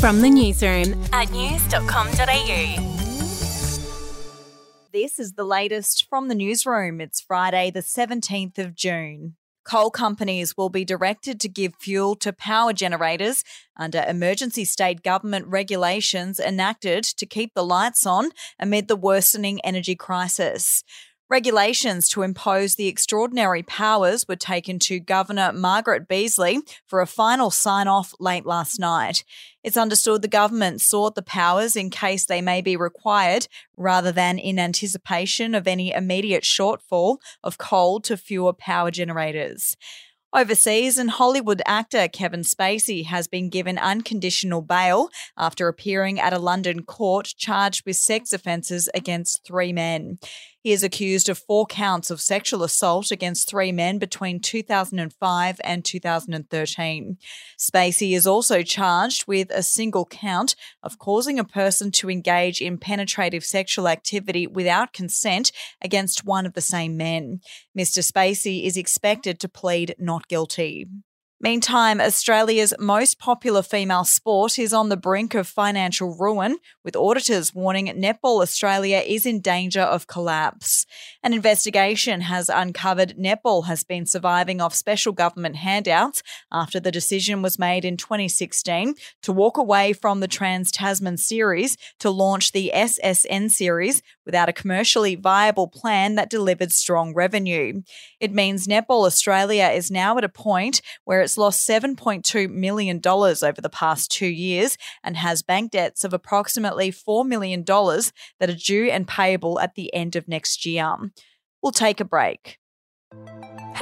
From the newsroom at news.com.au. This is the latest from the newsroom. It's Friday, the 17th of June. Coal companies will be directed to give fuel to power generators under emergency state government regulations enacted to keep the lights on amid the worsening energy crisis. Regulations to impose the extraordinary powers were taken to Governor Margaret Beazley for a final sign off late last night. It's understood the government sought the powers in case they may be required rather than in anticipation of any immediate shortfall of coal to fewer power generators. Overseas, and Hollywood actor Kevin Spacey has been given unconditional bail after appearing at a London court charged with sex offences against three men. He is accused of four counts of sexual assault against three men between 2005 and 2013. Spacey is also charged with a single count of causing a person to engage in penetrative sexual activity without consent against one of the same men. Mr. Spacey is expected to plead not guilty. Meantime, Australia's most popular female sport is on the brink of financial ruin, with auditors warning Netball Australia is in danger of collapse. An investigation has uncovered Netball has been surviving off special government handouts after the decision was made in 2016 to walk away from the Trans Tasman series to launch the SSN series without a commercially viable plan that delivered strong revenue. It means Netball Australia is now at a point where it's lost $7.2 million over the past two years and has bank debts of approximately $4 million that are due and payable at the end of next year. We'll take a break.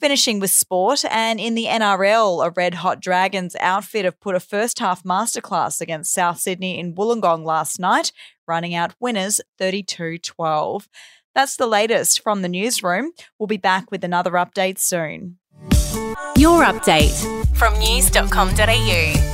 Finishing with sport, and in the NRL, a Red Hot Dragons outfit have put a first half masterclass against South Sydney in Wollongong last night, running out winners 32 12. That's the latest from the newsroom. We'll be back with another update soon. Your update from news.com.au.